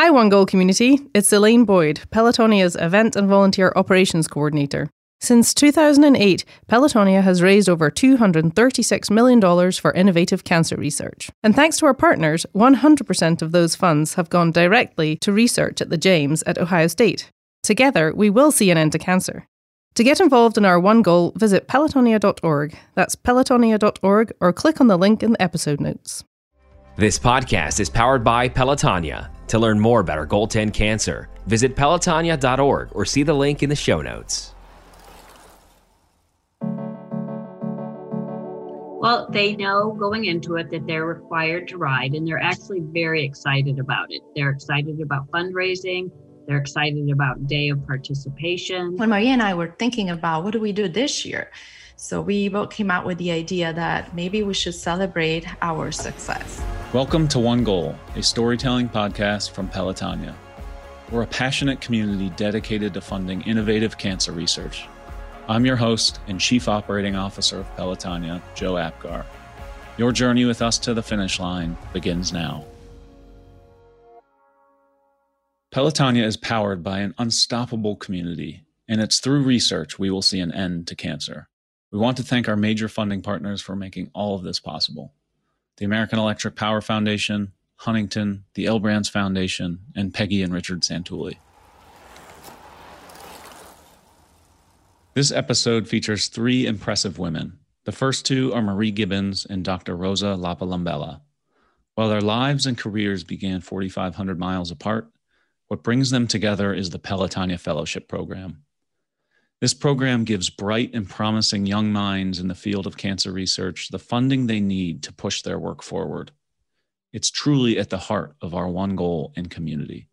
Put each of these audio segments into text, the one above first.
Hi, One Goal community. It's Elaine Boyd, Pelotonia's Event and Volunteer Operations Coordinator. Since 2008, Pelotonia has raised over $236 million for innovative cancer research. And thanks to our partners, 100% of those funds have gone directly to research at the James at Ohio State. Together, we will see an end to cancer. To get involved in our one goal, visit pelotonia.org. That's pelotonia.org or click on the link in the episode notes. This podcast is powered by Pelotonia. To learn more about our Goal 10 cancer, visit pelotonia.org or see the link in the show notes. Well, they know going into it that they're required to ride, and they're actually very excited about it. They're excited about fundraising. They're excited about day of participation. When Maria and I were thinking about what do we do this year, so we both came out with the idea that maybe we should celebrate our success. Welcome to One Goal, a storytelling podcast from Pelotonia. We're a passionate community dedicated to funding innovative cancer research. I'm your host and Chief Operating Officer of Pelotonia, Joe Apgar. Your journey with us to the finish line begins now. Pelotonia is powered by an unstoppable community, and it's through research we will see an end to cancer. We want to thank our major funding partners for making all of this possible the American Electric Power Foundation, Huntington, the L Brands Foundation, and Peggy and Richard Santulli. This episode features three impressive women. The first two are Marie Gibbons and Dr. Rosa Lapalombella. While their lives and careers began 4,500 miles apart, what brings them together is the Pelotonia Fellowship Program. This program gives bright and promising young minds in the field of cancer research the funding they need to push their work forward. It's truly at the heart of our one goal in community.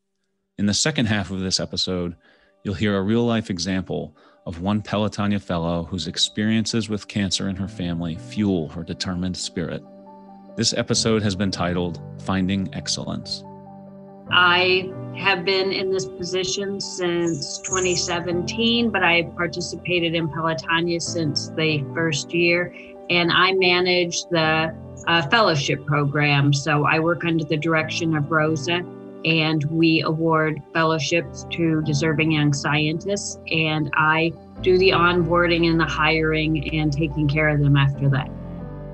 In the second half of this episode, you'll hear a real life example of one Pelotonia fellow whose experiences with cancer in her family fuel her determined spirit. This episode has been titled Finding Excellence. I have been in this position since 2017, but I participated in Pelotonia since the first year, and I manage the uh, fellowship program. So I work under the direction of Rosa, and we award fellowships to deserving young scientists, and I do the onboarding and the hiring and taking care of them after that.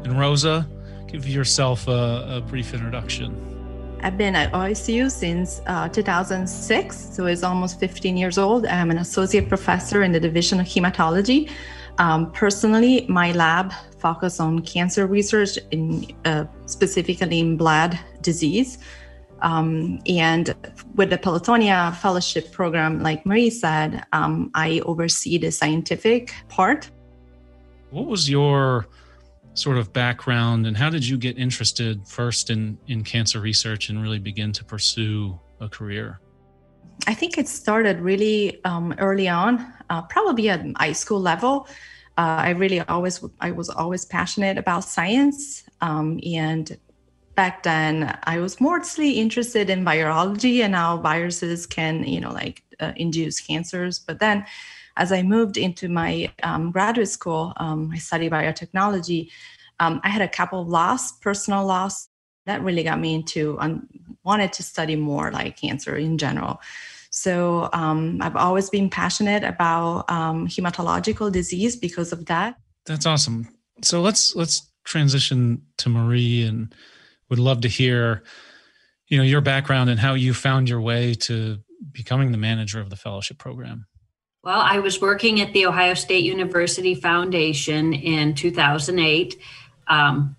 And Rosa, give yourself a, a brief introduction. I've been at OSU since uh, 2006, so it's almost 15 years old. I'm an associate professor in the Division of Hematology. Um, personally, my lab focuses on cancer research, in uh, specifically in blood disease. Um, and with the Pelotonia Fellowship Program, like Marie said, um, I oversee the scientific part. What was your sort of background and how did you get interested first in in cancer research and really begin to pursue a career? I think it started really um, early on uh, probably at high school level. Uh, i really always i was always passionate about science um, and back then i was mostly interested in virology and how viruses can you know like uh, induce cancers but then as I moved into my um, graduate school, um, I studied biotechnology. Um, I had a couple of loss, personal loss, that really got me into um, wanted to study more like cancer in general. So um, I've always been passionate about um, hematological disease because of that. That's awesome. So let's let's transition to Marie and would love to hear you know your background and how you found your way to becoming the manager of the fellowship program well, I was working at the Ohio State University Foundation in 2008. Um,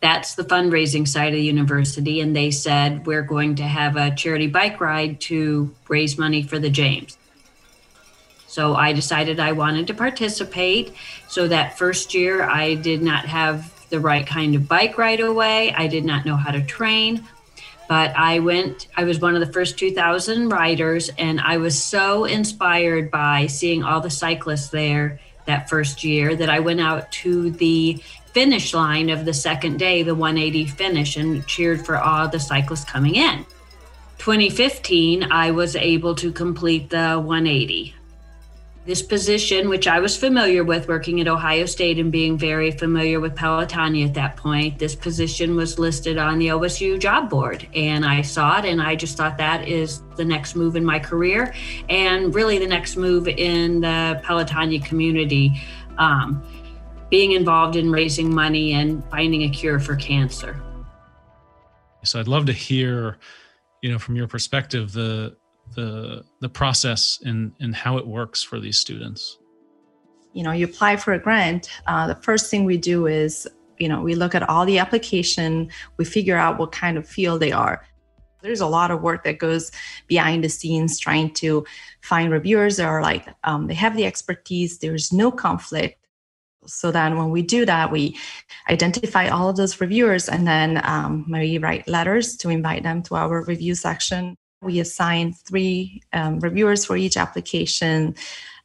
that's the fundraising side of the university. And they said, we're going to have a charity bike ride to raise money for the James. So I decided I wanted to participate. So that first year, I did not have the right kind of bike right away. I did not know how to train. But I went, I was one of the first 2,000 riders, and I was so inspired by seeing all the cyclists there that first year that I went out to the finish line of the second day, the 180 finish, and cheered for all the cyclists coming in. 2015, I was able to complete the 180. This position, which I was familiar with working at Ohio State and being very familiar with Pelotonia at that point, this position was listed on the OSU job board. And I saw it and I just thought that is the next move in my career and really the next move in the Pelotonia community. Um, being involved in raising money and finding a cure for cancer. So I'd love to hear, you know, from your perspective, the the the process and and how it works for these students. You know you apply for a grant uh, the first thing we do is you know we look at all the application we figure out what kind of field they are. There's a lot of work that goes behind the scenes trying to find reviewers that are like um, they have the expertise there's no conflict. So then when we do that we identify all of those reviewers and then um, we write letters to invite them to our review section we assign three um, reviewers for each application,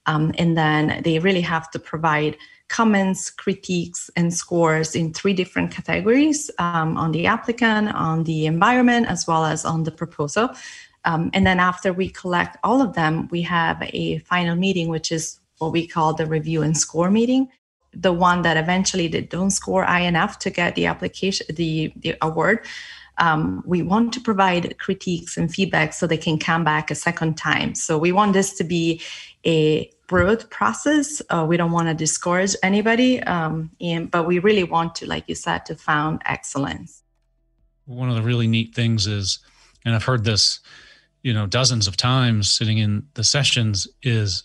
um, and then they really have to provide comments, critiques, and scores in three different categories um, on the applicant, on the environment, as well as on the proposal. Um, and then after we collect all of them, we have a final meeting, which is what we call the review and score meeting. The one that eventually they don't score enough to get the application, the, the award, um, we want to provide critiques and feedback so they can come back a second time. So we want this to be a broad process. Uh, we don't want to discourage anybody, um, and, but we really want to, like you said, to found excellence. One of the really neat things is, and I've heard this, you know, dozens of times sitting in the sessions, is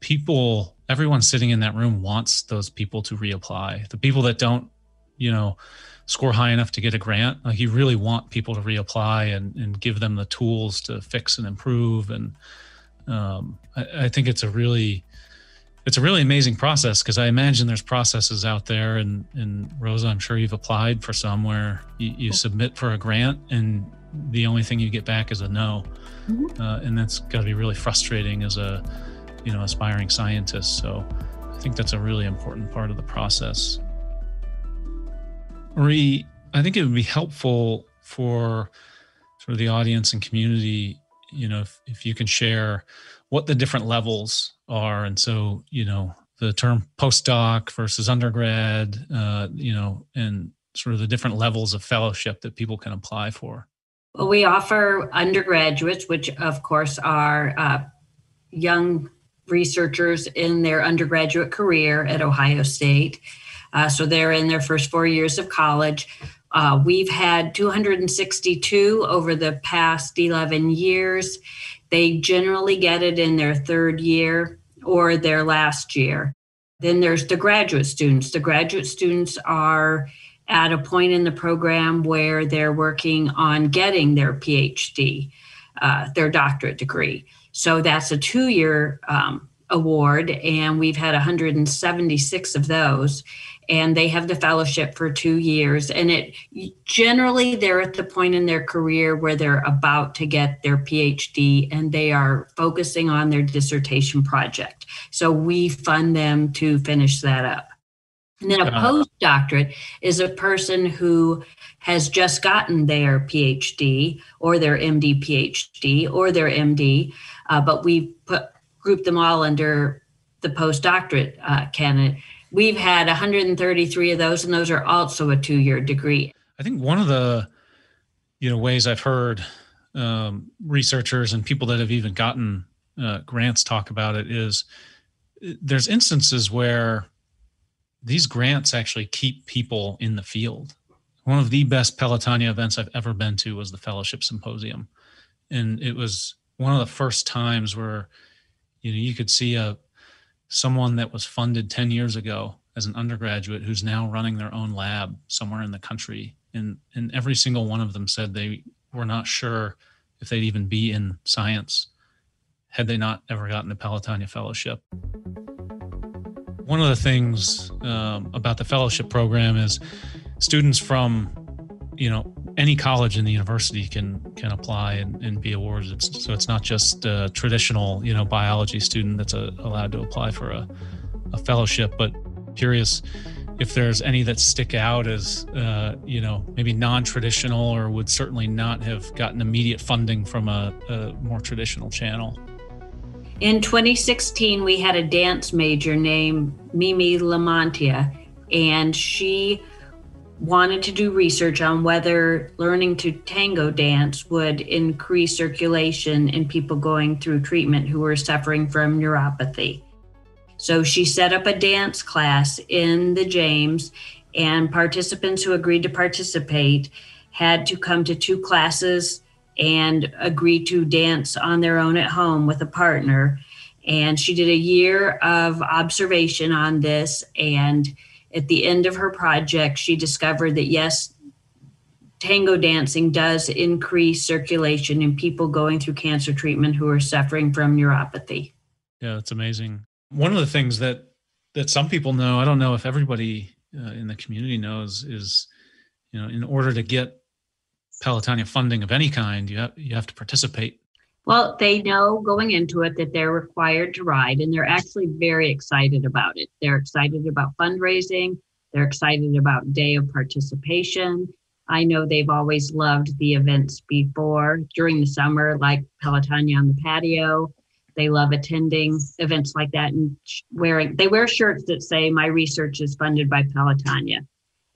people, everyone sitting in that room wants those people to reapply. The people that don't, you know, score high enough to get a grant. Like you really want people to reapply and, and give them the tools to fix and improve. And um, I, I, think it's a really it's a really amazing process because I imagine there's processes out there. And, and Rosa, I'm sure you've applied for some where you, you submit for a grant and the only thing you get back is a no, mm-hmm. uh, and that's got to be really frustrating as a you know aspiring scientist. So I think that's a really important part of the process. Marie, I think it would be helpful for sort of the audience and community, you know, if, if you can share what the different levels are. And so, you know, the term postdoc versus undergrad, uh, you know, and sort of the different levels of fellowship that people can apply for. Well, we offer undergraduates, which of course are uh, young researchers in their undergraduate career at Ohio State. Uh, so they're in their first four years of college. Uh, we've had 262 over the past 11 years. They generally get it in their third year or their last year. Then there's the graduate students. The graduate students are at a point in the program where they're working on getting their PhD, uh, their doctorate degree. So that's a two year um, award, and we've had 176 of those and they have the fellowship for two years. And it generally they're at the point in their career where they're about to get their PhD and they are focusing on their dissertation project. So we fund them to finish that up. And then a postdoctorate is a person who has just gotten their PhD or their MD PhD or their MD, uh, but we put group them all under the postdoctorate uh, candidate We've had 133 of those, and those are also a two year degree. I think one of the you know ways I've heard um, researchers and people that have even gotten uh, grants talk about it is there's instances where these grants actually keep people in the field. One of the best Pelotonia events I've ever been to was the Fellowship Symposium, and it was one of the first times where you know you could see a someone that was funded 10 years ago as an undergraduate who's now running their own lab somewhere in the country. And and every single one of them said they were not sure if they'd even be in science had they not ever gotten a pelotonia fellowship. One of the things um, about the fellowship program is students from you know any college in the university can can apply and, and be awarded. It's, so it's not just a traditional, you know, biology student that's a, allowed to apply for a, a fellowship. But curious if there's any that stick out as, uh, you know, maybe non-traditional or would certainly not have gotten immediate funding from a, a more traditional channel. In 2016, we had a dance major named Mimi Lamontia, and she wanted to do research on whether learning to tango dance would increase circulation in people going through treatment who were suffering from neuropathy. So she set up a dance class in the James, and participants who agreed to participate had to come to two classes and agree to dance on their own at home with a partner. And she did a year of observation on this. And at the end of her project, she discovered that yes, tango dancing does increase circulation in people going through cancer treatment who are suffering from neuropathy. Yeah, that's amazing. One of the things that that some people know, I don't know if everybody uh, in the community knows, is you know, in order to get Pelotonia funding of any kind, you have you have to participate. Well, they know going into it that they're required to ride, and they're actually very excited about it. They're excited about fundraising. They're excited about day of participation. I know they've always loved the events before during the summer, like Pelotonia on the patio. They love attending events like that and wearing. They wear shirts that say "My research is funded by Pelotonia."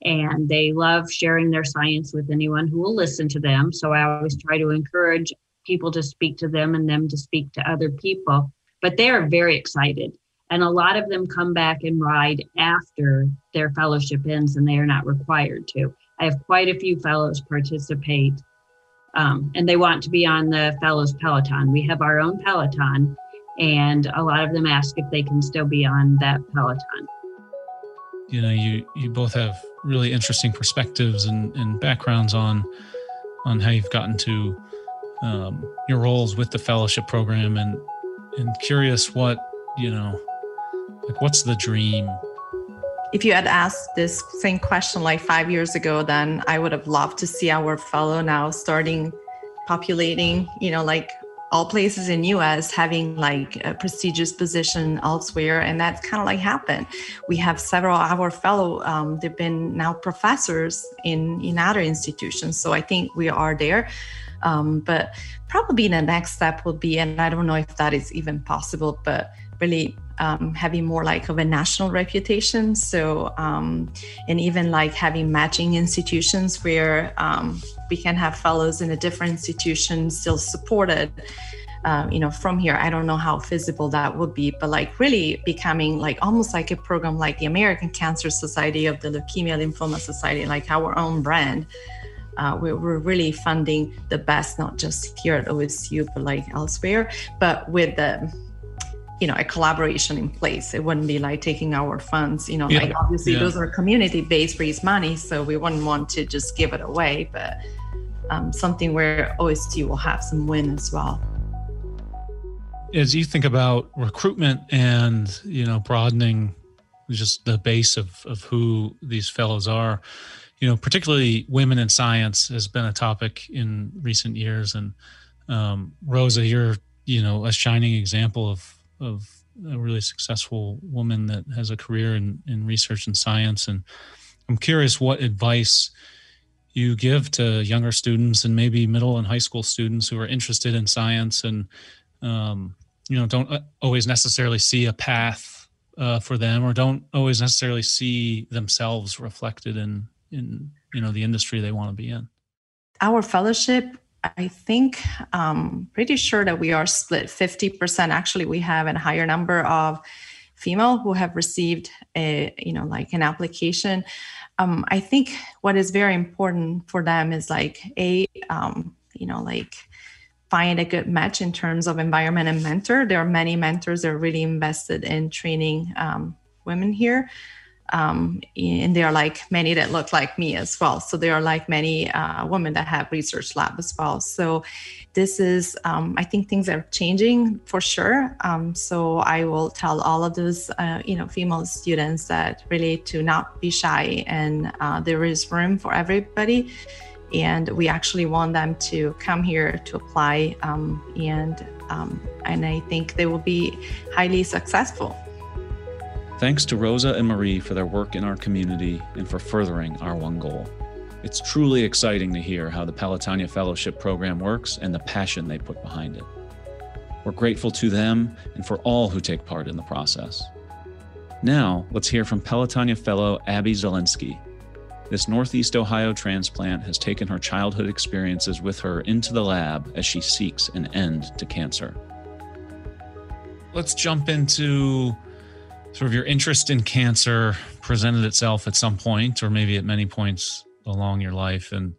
and they love sharing their science with anyone who will listen to them. So I always try to encourage people to speak to them and them to speak to other people. But they are very excited. And a lot of them come back and ride after their fellowship ends and they are not required to. I have quite a few fellows participate um, and they want to be on the fellows peloton. We have our own peloton and a lot of them ask if they can still be on that peloton you know you you both have really interesting perspectives and, and backgrounds on on how you've gotten to um, your roles with the fellowship program and and curious what you know like what's the dream? If you had asked this same question like five years ago then i would have loved to see our fellow now starting populating you know like all places in us having like a prestigious position elsewhere. And that's kind of like happened. We have several our fellow um, they've been now professors in in other institutions. So i think we are there um, but probably the next step will be and i don't know if that is even possible but really um, having more like of a national reputation. So, um, and even like having matching institutions where um, we can have fellows in a different institution still supported. Um, you know, from here, I don't know how feasible that would be, but like really becoming like almost like a program like the American Cancer Society of the Leukemia Lymphoma Society, like our own brand. Uh, we're, we're, really funding the best, not just here at OSU, but like elsewhere. But with the you know a collaboration in place it wouldn't be like taking our funds you know yeah. like obviously yeah. those are community based raise money so we wouldn't want to just give it away but um, something where osu will have some win as well as you think about recruitment and you know broadening just the base of of who these fellows are you know particularly women in science has been a topic in recent years and um, rosa you're you know a shining example of of a really successful woman that has a career in, in research and science. And I'm curious what advice you give to younger students and maybe middle and high school students who are interested in science and um, you know don't uh, always necessarily see a path uh, for them or don't always necessarily see themselves reflected in in you know the industry they want to be in our fellowship I think um, pretty sure that we are split 50%. Actually, we have a higher number of female who have received a, you know, like an application. Um, I think what is very important for them is like a, um, you know, like find a good match in terms of environment and mentor. There are many mentors that are really invested in training um, women here um, and there are like many that look like me as well. So there are like many uh, women that have research lab as well. So this is, um, I think things are changing for sure. Um, so I will tell all of those, uh, you know, female students that really to not be shy and uh, there is room for everybody. And we actually want them to come here to apply, um, and um, and I think they will be highly successful. Thanks to Rosa and Marie for their work in our community and for furthering our one goal. It's truly exciting to hear how the Pelotonia Fellowship program works and the passion they put behind it. We're grateful to them and for all who take part in the process. Now, let's hear from Pelotonia fellow Abby Zelinsky. This Northeast Ohio transplant has taken her childhood experiences with her into the lab as she seeks an end to cancer. Let's jump into sort of your interest in cancer presented itself at some point, or maybe at many points along your life, and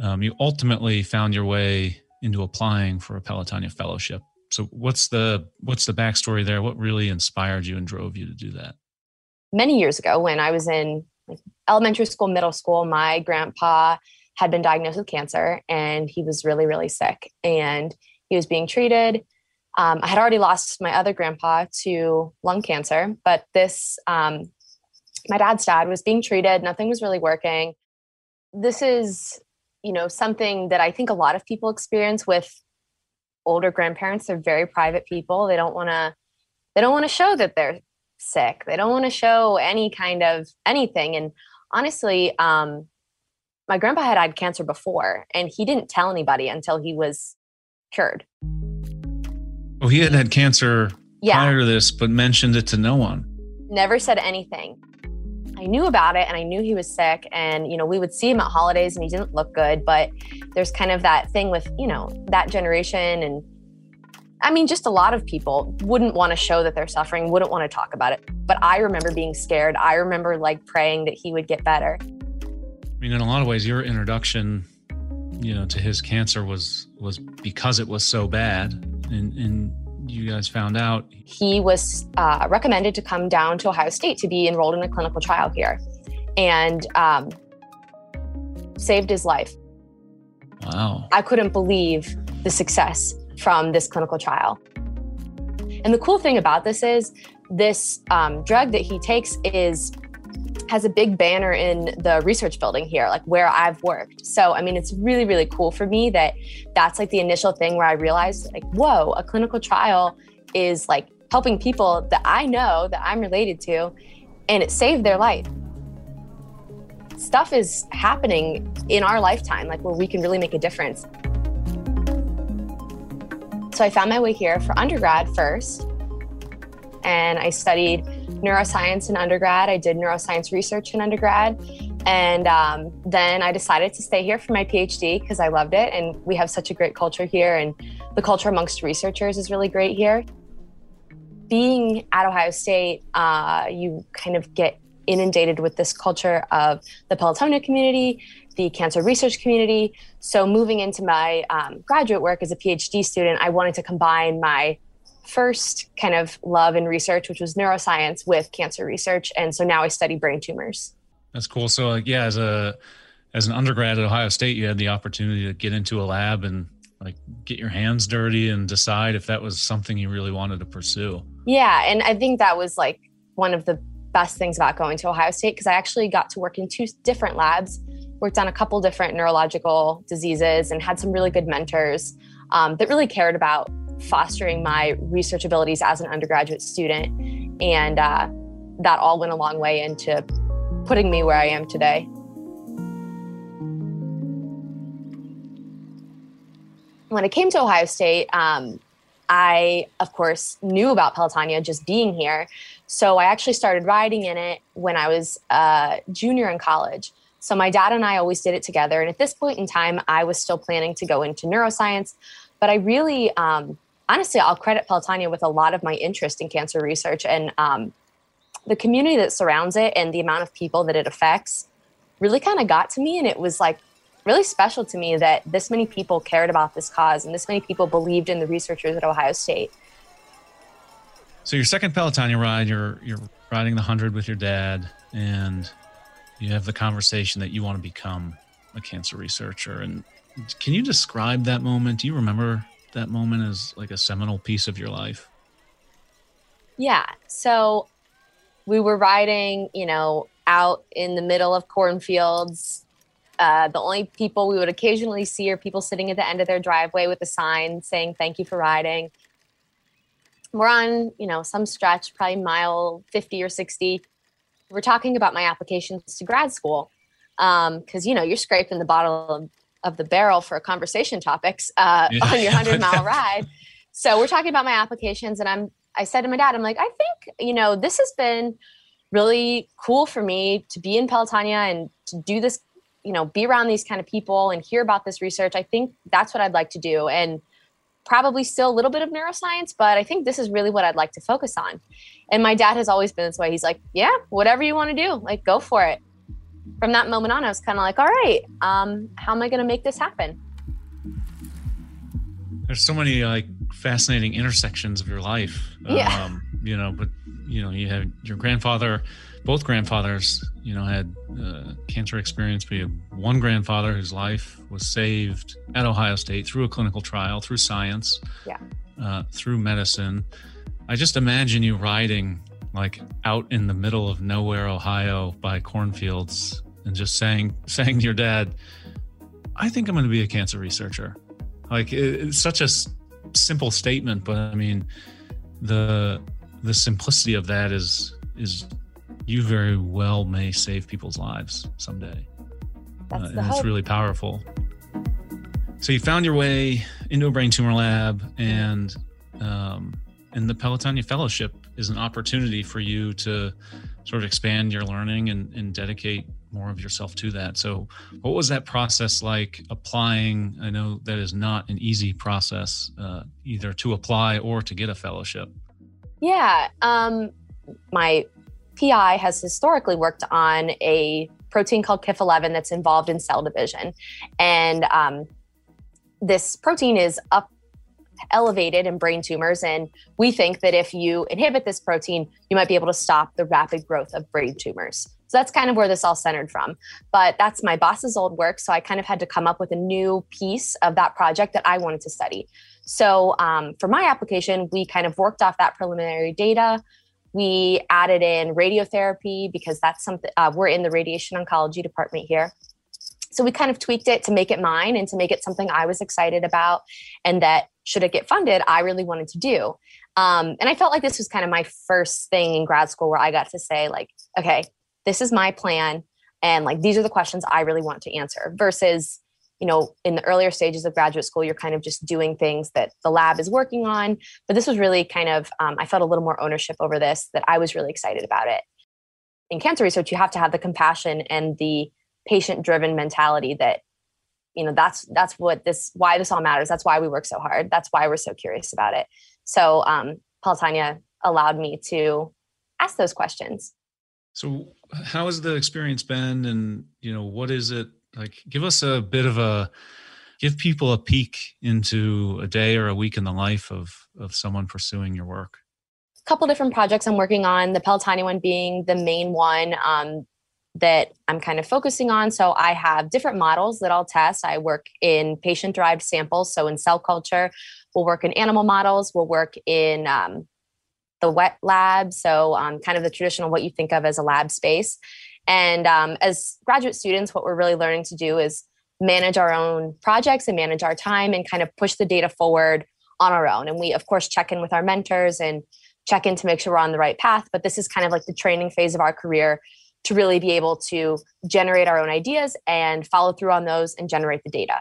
um, you ultimately found your way into applying for a Pelotonia fellowship. So, what's the what's the backstory there? What really inspired you and drove you to do that? Many years ago, when I was in elementary school, middle school, my grandpa had been diagnosed with cancer, and he was really, really sick, and he was being treated um, I had already lost my other grandpa to lung cancer, but this, um, my dad's dad was being treated. Nothing was really working. This is, you know, something that I think a lot of people experience with older grandparents. They're very private people. They don't want to, they don't want to show that they're sick. They don't want to show any kind of anything. And honestly, um, my grandpa had had cancer before, and he didn't tell anybody until he was cured. Oh, he had had cancer yeah. prior to this, but mentioned it to no one. Never said anything. I knew about it and I knew he was sick. And, you know, we would see him at holidays and he didn't look good. But there's kind of that thing with, you know, that generation. And I mean, just a lot of people wouldn't want to show that they're suffering, wouldn't want to talk about it. But I remember being scared. I remember like praying that he would get better. I mean, in a lot of ways, your introduction, you know, to his cancer was was because it was so bad and, and you guys found out? He was uh, recommended to come down to Ohio State to be enrolled in a clinical trial here and um, saved his life. Wow. I couldn't believe the success from this clinical trial. And the cool thing about this is this um, drug that he takes is has a big banner in the research building here, like where I've worked. So, I mean, it's really, really cool for me that that's like the initial thing where I realized, like, whoa, a clinical trial is like helping people that I know that I'm related to, and it saved their life. Stuff is happening in our lifetime, like where we can really make a difference. So, I found my way here for undergrad first and I studied neuroscience in undergrad. I did neuroscience research in undergrad. And um, then I decided to stay here for my PhD because I loved it. And we have such a great culture here, and the culture amongst researchers is really great here. Being at Ohio State, uh, you kind of get inundated with this culture of the Pelotonia community, the cancer research community. So, moving into my um, graduate work as a PhD student, I wanted to combine my first kind of love in research, which was neuroscience with cancer research. And so now I study brain tumors. That's cool. So like, yeah, as a, as an undergrad at Ohio State, you had the opportunity to get into a lab and like get your hands dirty and decide if that was something you really wanted to pursue. Yeah. And I think that was like one of the best things about going to Ohio State because I actually got to work in two different labs, worked on a couple different neurological diseases, and had some really good mentors um, that really cared about fostering my research abilities as an undergraduate student. And uh, that all went a long way into putting me where I am today. When I came to Ohio State, um, I, of course, knew about Pelotonia just being here. So I actually started riding in it when I was a junior in college. So my dad and I always did it together. And at this point in time, I was still planning to go into neuroscience. But I really um, honestly, I'll credit Pelotonia with a lot of my interest in cancer research and um, the community that surrounds it and the amount of people that it affects really kind of got to me. And it was like really special to me that this many people cared about this cause and this many people believed in the researchers at Ohio State. So your second Pelotonia ride, you're you're riding the hundred with your dad, and you have the conversation that you want to become a cancer researcher. And can you describe that moment? Do you remember that moment as like a seminal piece of your life? Yeah. So we were riding, you know, out in the middle of cornfields. Uh, the only people we would occasionally see are people sitting at the end of their driveway with a sign saying "Thank you for riding." We're on, you know, some stretch, probably mile fifty or sixty. We're talking about my applications to grad school because um, you know you're scraping the bottom of the barrel for conversation topics uh, yeah. on your 100 mile ride. so we're talking about my applications, and I'm I said to my dad, I'm like, I think you know this has been really cool for me to be in Pelotonia and to do this, you know, be around these kind of people and hear about this research. I think that's what I'd like to do. And probably still a little bit of neuroscience, but I think this is really what I'd like to focus on. And my dad has always been this way. He's like, yeah, whatever you want to do, like go for it. From that moment on, I was kind of like, all right, um, how am I going to make this happen? There's so many like fascinating intersections of your life. Yeah. Um, you know, but you know, you had your grandfather, both grandfathers, you know, had uh, cancer experience, but you had one grandfather whose life was saved at Ohio State through a clinical trial, through science, yeah, uh, through medicine. I just imagine you riding like out in the middle of nowhere, Ohio, by cornfields, and just saying, saying to your dad, "I think I'm going to be a cancer researcher." Like it, it's such a s- simple statement, but I mean, the the simplicity of that is is you very well may save people's lives someday. That's Uh, and it's really powerful. So you found your way into a brain tumor lab, and um, and the Pelotonia Fellowship is an opportunity for you to sort of expand your learning and, and dedicate more of yourself to that. So, what was that process like applying? I know that is not an easy process, uh, either to apply or to get a fellowship. Yeah. Um, my PI has historically worked on a protein called KIF11 that's involved in cell division. And um, this protein is up elevated in brain tumors. And we think that if you inhibit this protein, you might be able to stop the rapid growth of brain tumors. So that's kind of where this all centered from. But that's my boss's old work. So I kind of had to come up with a new piece of that project that I wanted to study. So um, for my application, we kind of worked off that preliminary data. We added in radiotherapy because that's something uh, we're in the radiation oncology department here. So we kind of tweaked it to make it mine and to make it something I was excited about, and that should it get funded, I really wanted to do. Um, and I felt like this was kind of my first thing in grad school where I got to say, like, okay, this is my plan, and like these are the questions I really want to answer. Versus, you know, in the earlier stages of graduate school, you're kind of just doing things that the lab is working on. But this was really kind of, um, I felt a little more ownership over this, that I was really excited about it. In cancer research, you have to have the compassion and the patient driven mentality that you know that's that's what this why this all matters. That's why we work so hard. That's why we're so curious about it. So um Pelotonia allowed me to ask those questions. So, how has the experience been, and you know, what is it like? Give us a bit of a, give people a peek into a day or a week in the life of of someone pursuing your work. a couple different projects i'm working on the Pelotonia one being the main one. Um, that i'm kind of focusing on. So i have different models that i'll test. I work in patient derived samples so in cell culture. We'll work in animal models. We'll work in um, the wet lab so um, kind of the traditional what you think of as a lab space. And um, as graduate students what we're really learning to do is manage our own projects and manage our time and kind of push the data forward on our own. And we of course check in with our mentors and check in to make sure we're on the right path but this is kind of like the training phase of our career to really be able to generate our own ideas and follow through on those and generate the data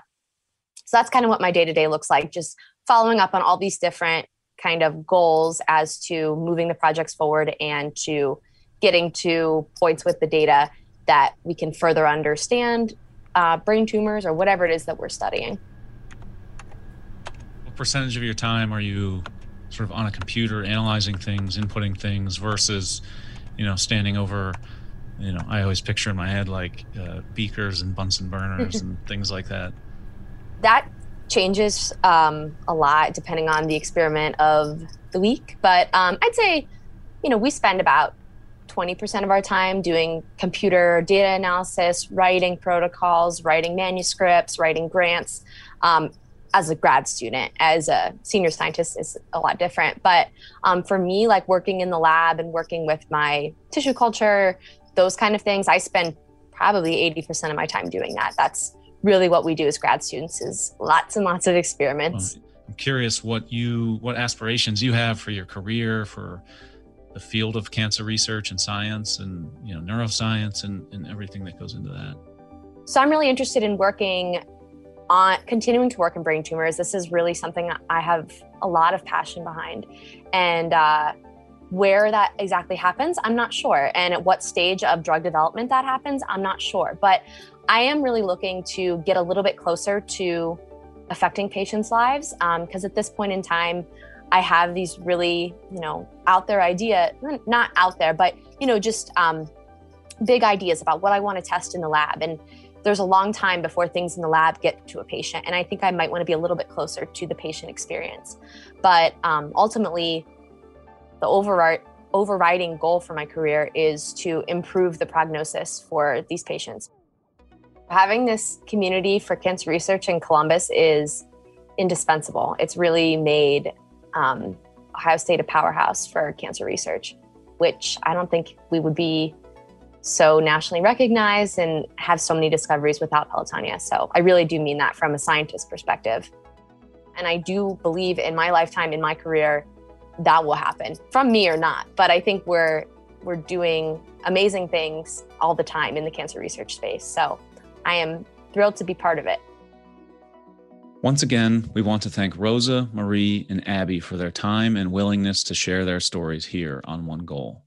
so that's kind of what my day to day looks like just following up on all these different kind of goals as to moving the projects forward and to getting to points with the data that we can further understand uh, brain tumors or whatever it is that we're studying What percentage of your time are you sort of on a computer analyzing things, inputting things, versus you know standing over? You know, I always picture in my head like uh, beakers and Bunsen burners and things like that. that changes um, a lot depending on the experiment of the week. But um, I'd say, you know, we spend about 20% of our time doing computer data analysis, writing protocols, writing manuscripts, writing grants. Um, as a grad student, as a senior scientist, is a lot different. But um, for me, like working in the lab and working with my tissue culture, those kind of things, I spend probably 80% of my time doing that. That's really what we do as grad students is lots and lots of experiments. Well, I'm curious what you what aspirations you have for your career for the field of cancer research and science and you know neuroscience and, and everything that goes into that. So I'm really interested in working on continuing to work in brain tumors. This is really something I have a lot of passion behind. And uh, where that exactly happens, I'm not sure. And at what stage of drug development that happens, I'm not sure. But I am really looking to get a little bit closer to affecting patients' lives because um, at this point in time, I have these really, you know, out there idea, not out there, but, you know, just um, big ideas about what I want to test in the lab. And there's a long time before things in the lab get to a patient. And I think I might want to be a little bit closer to the patient experience. But um, ultimately, the override, overriding goal for my career is to improve the prognosis for these patients. Having this community for cancer research in Columbus is indispensable. It's really made um, Ohio State a powerhouse for cancer research, which I don't think we would be so nationally recognized and have so many discoveries without Pelotonia. So I really do mean that from a scientist perspective. And I do believe in my lifetime, in my career, that will happen from me or not. But I think we're we're doing amazing things all the time in the cancer research space. So I am thrilled to be part of it. Once again, we want to thank Rosa, Marie, and Abby for their time and willingness to share their stories here on One Goal.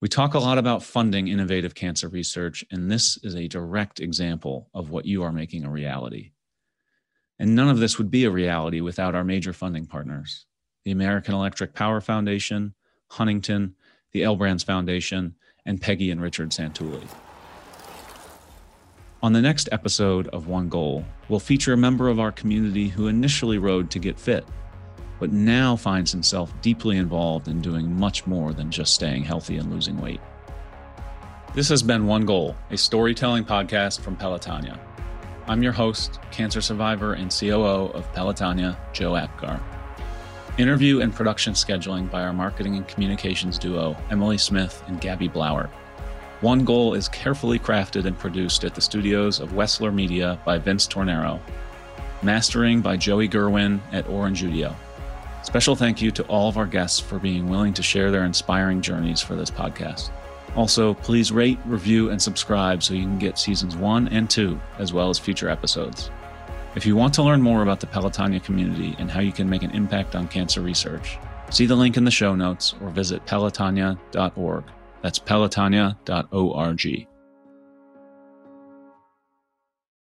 We talk a lot about funding innovative cancer research, and this is a direct example of what you are making a reality. And none of this would be a reality without our major funding partners the American Electric Power Foundation, Huntington, the L Brands Foundation, and Peggy and Richard Santulli. On the next episode of One Goal, we'll feature a member of our community who initially rode to get fit, but now finds himself deeply involved in doing much more than just staying healthy and losing weight. This has been One Goal, a storytelling podcast from Pelotonia. I'm your host, cancer survivor and COO of Pelotonia, Joe Apgar. Interview and production scheduling by our marketing and communications duo, Emily Smith and Gabby Blauer. One Goal is carefully crafted and produced at the studios of Wessler Media by Vince Tornero. Mastering by Joey Gerwin at Orange Special thank you to all of our guests for being willing to share their inspiring journeys for this podcast. Also, please rate, review, and subscribe so you can get seasons one and two, as well as future episodes. If you want to learn more about the Pelotonia community and how you can make an impact on cancer research, see the link in the show notes or visit pelotonia.org. That's pelotonia.org.